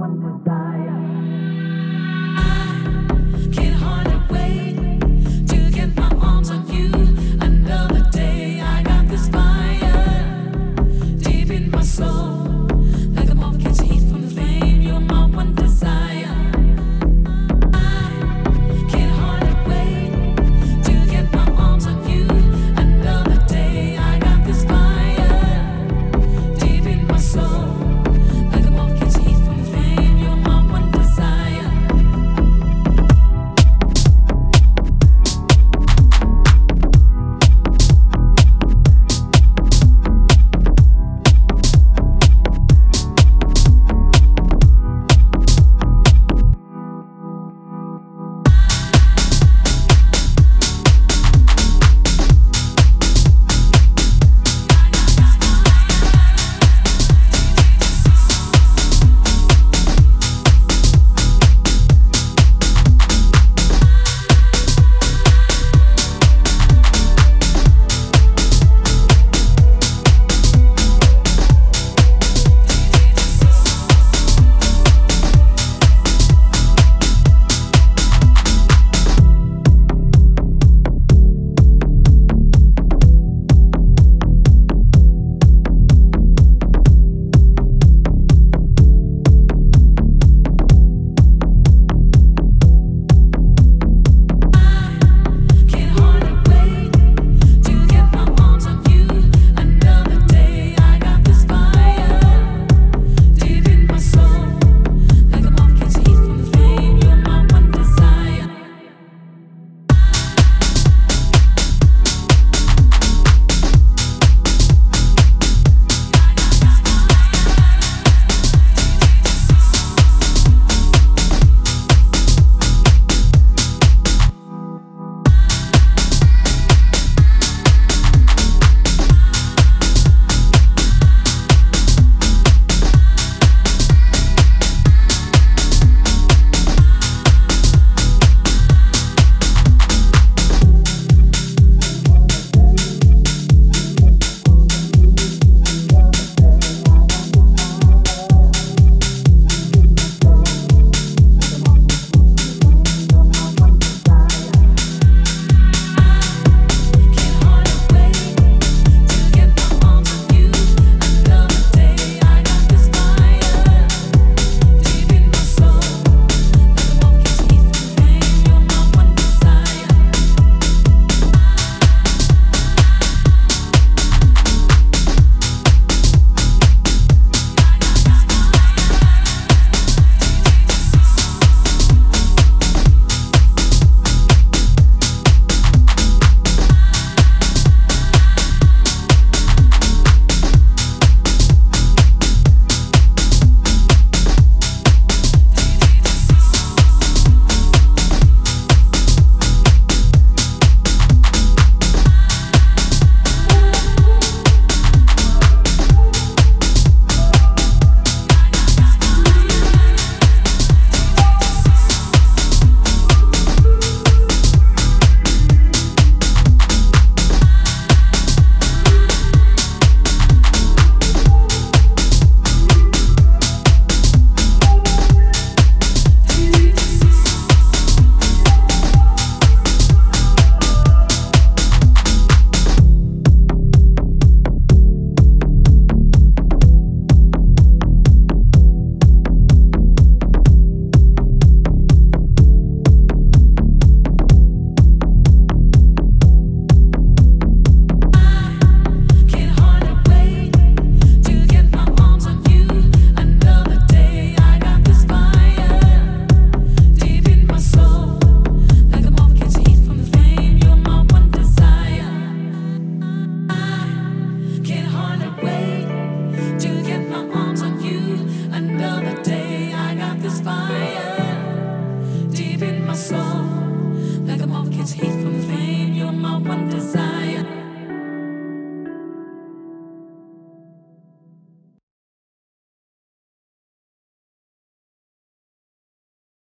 one desire.